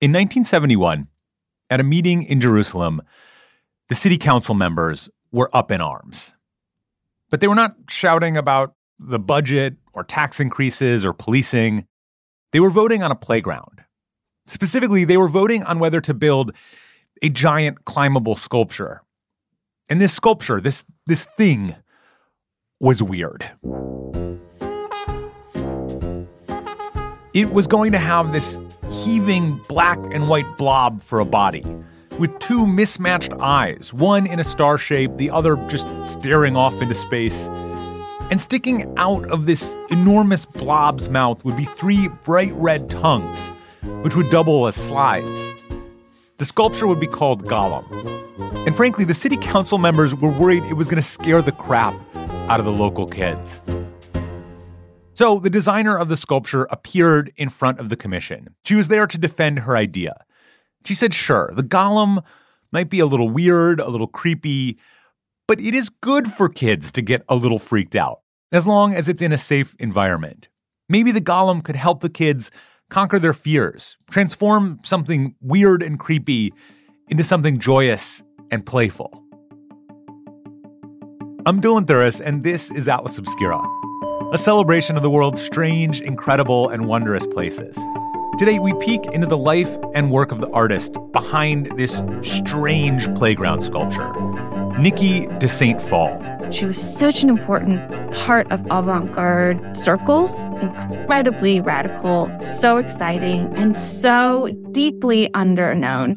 In 1971, at a meeting in Jerusalem, the city council members were up in arms. But they were not shouting about the budget or tax increases or policing. They were voting on a playground. Specifically, they were voting on whether to build a giant climbable sculpture. And this sculpture, this this thing was weird. It was going to have this heaving black and white blob for a body with two mismatched eyes, one in a star shape, the other just staring off into space. And sticking out of this enormous blob's mouth would be three bright red tongues, which would double as slides. The sculpture would be called Golem. And frankly, the city council members were worried it was going to scare the crap out of the local kids. So the designer of the sculpture appeared in front of the commission. She was there to defend her idea. She said, sure, the golem might be a little weird, a little creepy, but it is good for kids to get a little freaked out, as long as it's in a safe environment. Maybe the golem could help the kids conquer their fears, transform something weird and creepy into something joyous and playful. I'm Dylan Thuras, and this is Atlas Obscura, a celebration of the world's strange, incredible, and wondrous places. Today, we peek into the life and work of the artist behind this strange playground sculpture, Niki de Saint Phalle. She was such an important part of avant garde circles, incredibly radical, so exciting, and so deeply underknown.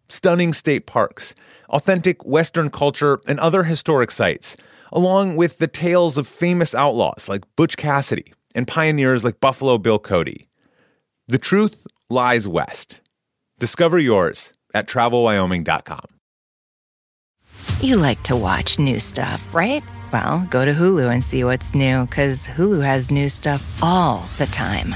stunning state parks, authentic Western culture, and other historic sites along with the tales of famous outlaws like Butch Cassidy and pioneers like Buffalo Bill Cody. The truth lies west. Discover yours at travelwyoming.com. You like to watch new stuff, right? Well, go to Hulu and see what's new because Hulu has new stuff all the time.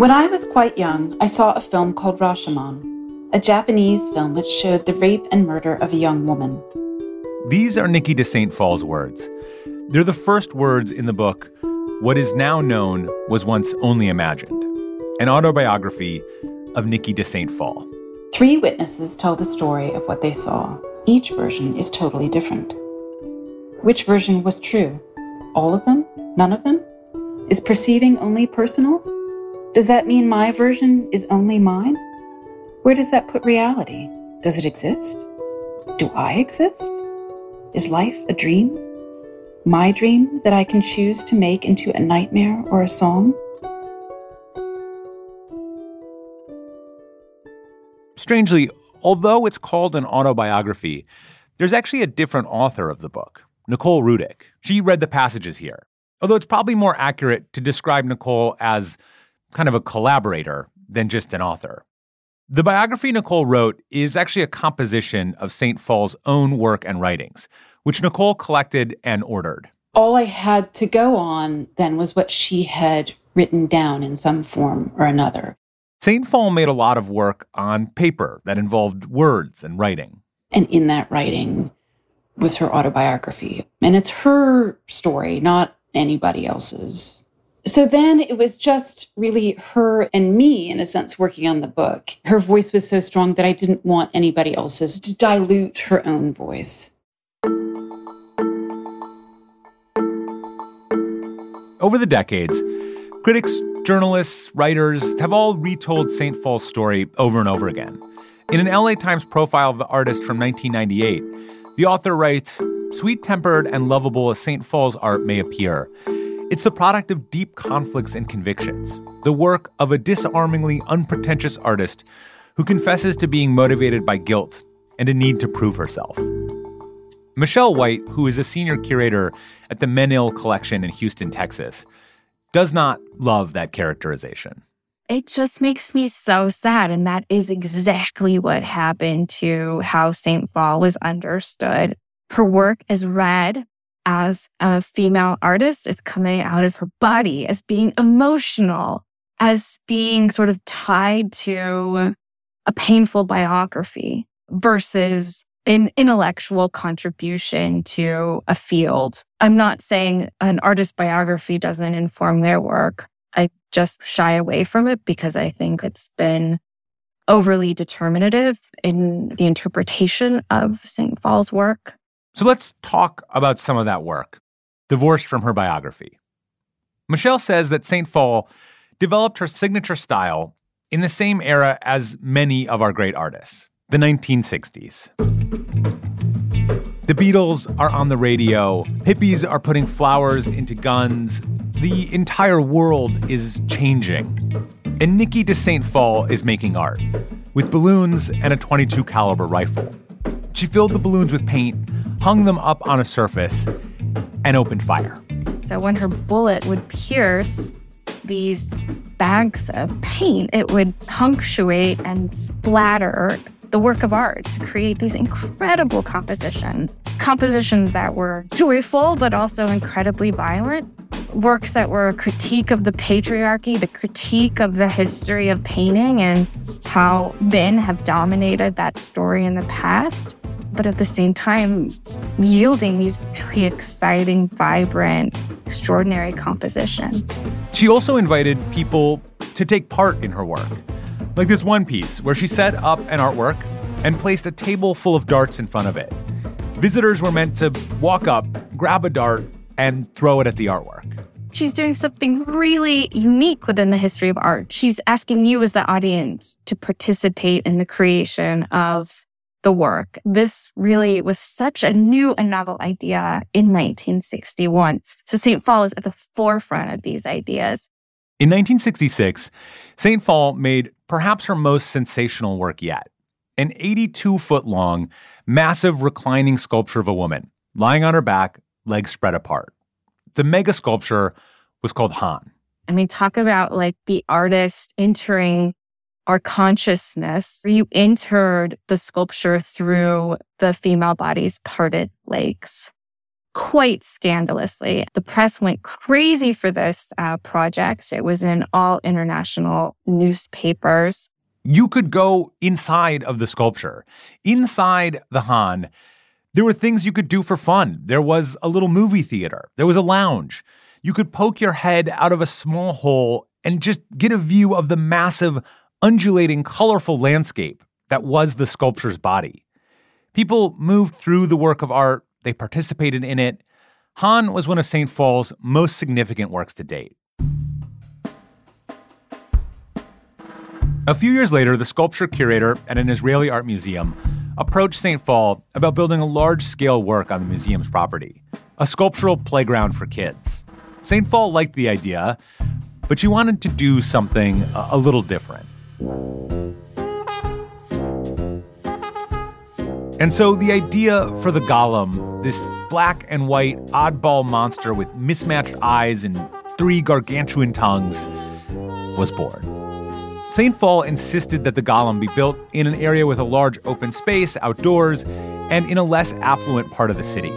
When I was quite young, I saw a film called Rashomon, a Japanese film which showed the rape and murder of a young woman. These are Niki de Saint Phalle's words. They're the first words in the book, What is Now Known Was Once Only Imagined, an autobiography of Niki de Saint Phalle. Three witnesses tell the story of what they saw. Each version is totally different. Which version was true? All of them? None of them? Is perceiving only personal? Does that mean my version is only mine? Where does that put reality? Does it exist? Do I exist? Is life a dream? My dream that I can choose to make into a nightmare or a song? Strangely, although it's called an autobiography, there's actually a different author of the book, Nicole Rudick. She read the passages here. Although it's probably more accurate to describe Nicole as kind of a collaborator than just an author. The biography Nicole wrote is actually a composition of St. Phalle's own work and writings, which Nicole collected and ordered. All I had to go on then was what she had written down in some form or another. St. Phalle made a lot of work on paper that involved words and writing. And in that writing was her autobiography. And it's her story, not anybody else's. So then it was just really her and me, in a sense, working on the book. Her voice was so strong that I didn't want anybody else's to dilute her own voice. Over the decades, critics, journalists, writers have all retold St. Phalle's story over and over again. In an LA Times profile of the artist from 1998, the author writes Sweet tempered and lovable as St. Phalle's art may appear, it's the product of deep conflicts and convictions, the work of a disarmingly unpretentious artist who confesses to being motivated by guilt and a need to prove herself. Michelle White, who is a senior curator at the Menil Collection in Houston, Texas, does not love that characterization. It just makes me so sad. And that is exactly what happened to how St. Phalle was understood. Her work is read as a female artist, it's coming out as her body, as being emotional, as being sort of tied to a painful biography versus an intellectual contribution to a field. I'm not saying an artist biography doesn't inform their work. I just shy away from it because I think it's been overly determinative in the interpretation of St. Phalle's work. So let's talk about some of that work, divorced from her biography. Michelle says that St. Phalle developed her signature style in the same era as many of our great artists, the 1960s. The Beatles are on the radio, hippies are putting flowers into guns, the entire world is changing. And Niki de St. Phalle is making art with balloons and a 22 caliber rifle. She filled the balloons with paint, hung them up on a surface, and opened fire. So when her bullet would pierce these bags of paint, it would punctuate and splatter the work of art to create these incredible compositions. Compositions that were joyful, but also incredibly violent. Works that were a critique of the patriarchy, the critique of the history of painting and how men have dominated that story in the past. But at the same time, yielding these really exciting, vibrant, extraordinary composition. She also invited people to take part in her work. Like this one piece where she set up an artwork and placed a table full of darts in front of it. Visitors were meant to walk up, grab a dart, and throw it at the artwork. She's doing something really unique within the history of art. She's asking you as the audience to participate in the creation of the work. This really was such a new and novel idea in 1961. So St. Phalle is at the forefront of these ideas. In 1966, St. Phalle made perhaps her most sensational work yet an 82 foot long, massive reclining sculpture of a woman lying on her back, legs spread apart. The mega sculpture was called Hon. I mean, talk about like the artist entering our consciousness. You entered the sculpture through the female body's parted legs quite scandalously. The press went crazy for this uh, project. It was in all international newspapers. You could go inside of the sculpture. Inside the Hon, there were things you could do for fun. There was a little movie theater, there was a lounge. You could poke your head out of a small hole and just get a view of the massive, undulating, colorful landscape that was the sculpture's body. People moved through the work of art they participated in it. Hon was one of St. Phalle's most significant works to date. A few years later, the sculpture curator at an Israeli art museum approached St. Phalle about building a large scale work on the museum's property, a sculptural playground for kids. St. Phalle liked the idea, but she wanted to do something a little different. And so the idea for the golem, this black and white oddball monster with mismatched eyes and three gargantuan tongues, was born. St. Phalle insisted that the golem be built in an area with a large open space outdoors and in a less affluent part of the city.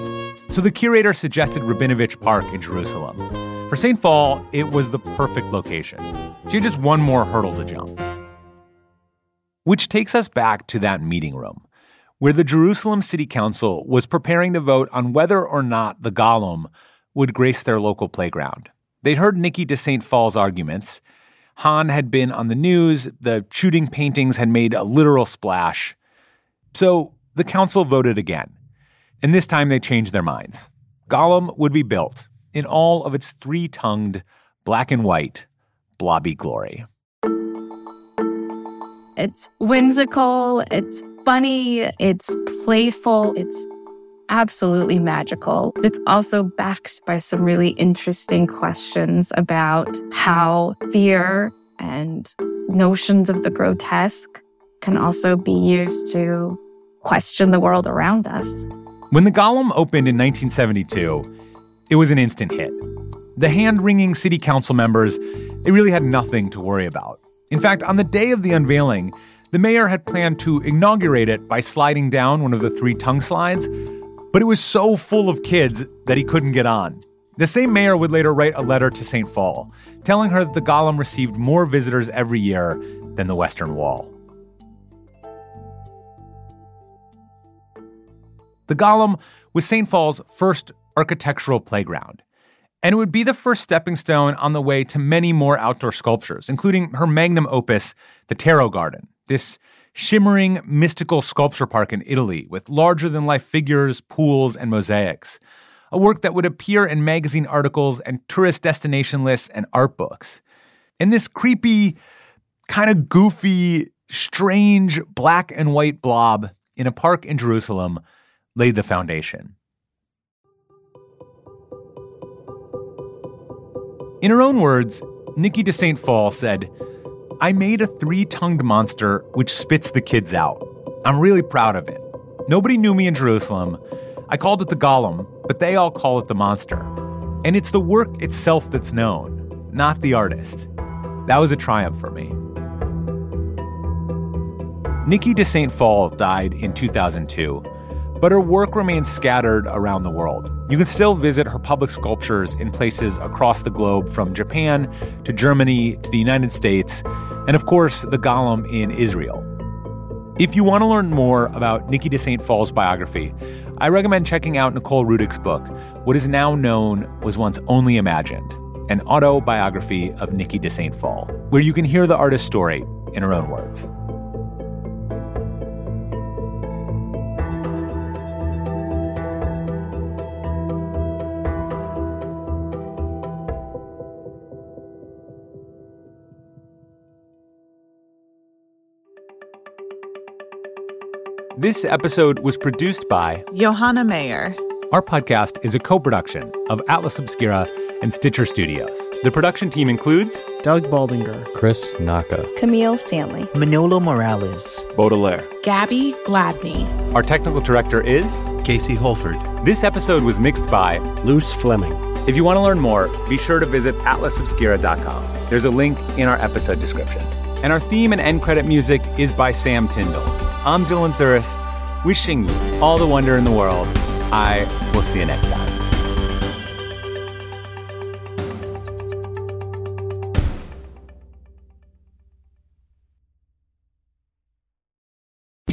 So the curator suggested Rabinovich Park in Jerusalem. For St. Phalle, it was the perfect location. She had just one more hurdle to jump. Which takes us back to that meeting room where the Jerusalem City Council was preparing to vote on whether or not the Golem would grace their local playground. They'd heard Niki de St. Phalle's arguments. Hon had been on the news, the shooting paintings had made a literal splash. So the council voted again. And this time they changed their minds. Golem would be built, in all of its three tongued, black and white, blobby glory. It's whimsical, it's funny, it's playful, it's absolutely magical. It's also backed by some really interesting questions about how fear and notions of the grotesque can also be used to question the world around us. When the Golem opened in 1972, it was an instant hit. The hand wringing city council members, they really had nothing to worry about. In fact, on the day of the unveiling, the mayor had planned to inaugurate it by sliding down one of the three tongue slides, but it was so full of kids that he couldn't get on. The same mayor would later write a letter to St. Phalle, telling her that the Golem received more visitors every year than the Western Wall. The Golem was St. Phalle's first architectural playground, and it would be the first stepping stone on the way to many more outdoor sculptures, including her magnum opus, the Tarot Garden, this shimmering, mystical sculpture park in Italy with larger than life figures, pools, and mosaics. A work that would appear in magazine articles and tourist destination lists and art books. And this creepy, kind of goofy, strange black and white blob in a park in Jerusalem laid the foundation. In her own words, Niki de St. Phalle said, I made a three tongued monster which spits the kids out. I'm really proud of it. Nobody knew me in Jerusalem. I called it the Golem, but they all call it the monster. And it's the work itself that's known, not the artist. That was a triumph for me. Niki de St. Phalle died in 2002, but her work remains scattered around the world. You can still visit her public sculptures in places across the globe from Japan to Germany to the United States and of course, the Golem in Israel. If you want to learn more about Niki de St. Phalle's biography, I recommend checking out Nicole Rudick's book, What is Now Known Was Once Only Imagined, an autobiography of Niki de St. Phal, where you can hear the artist's story in her own words. This episode was produced by Johanna Mayer. Our podcast is a co production of Atlas Obscura and Stitcher Studios. The production team includes Doug Baldinger, Chris Naka, Camille Stanley, Manolo Morales, Baudelaire, Gabby Gladney. Our technical director is Casey Holford. This episode was mixed by Luce Fleming. If you want to learn more, be sure to visit atlasobscura.com. There's a link in our episode description. And our theme and end credit music is by Sam Tyndall. I'm Dylan Thuras, wishing you all the wonder in the world. I will see you next time.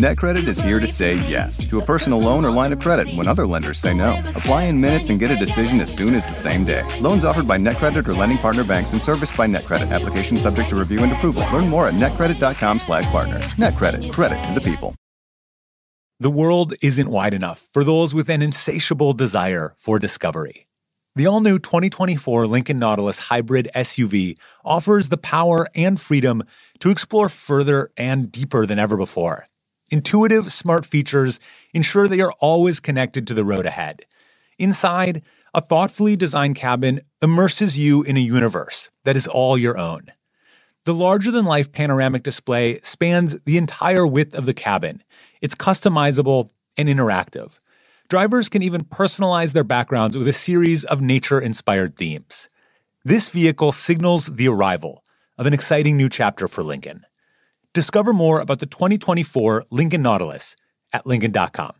NetCredit is here to say yes to a personal loan or line of credit when other lenders say no. Apply in minutes and get a decision as soon as the same day. Loans offered by NetCredit or lending partner banks and serviced by NetCredit. Application subject to review and approval. Learn more at netcredit.com/partner. NetCredit. Credit to the people. The world isn't wide enough for those with an insatiable desire for discovery. The all new 2024 Lincoln Nautilus Hybrid SUV offers the power and freedom to explore further and deeper than ever before. Intuitive, smart features ensure that you're always connected to the road ahead. Inside, a thoughtfully designed cabin immerses you in a universe that is all your own. The larger than life panoramic display spans the entire width of the cabin. It's customizable and interactive. Drivers can even personalize their backgrounds with a series of nature inspired themes. This vehicle signals the arrival of an exciting new chapter for Lincoln. Discover more about the 2024 Lincoln Nautilus at Lincoln.com.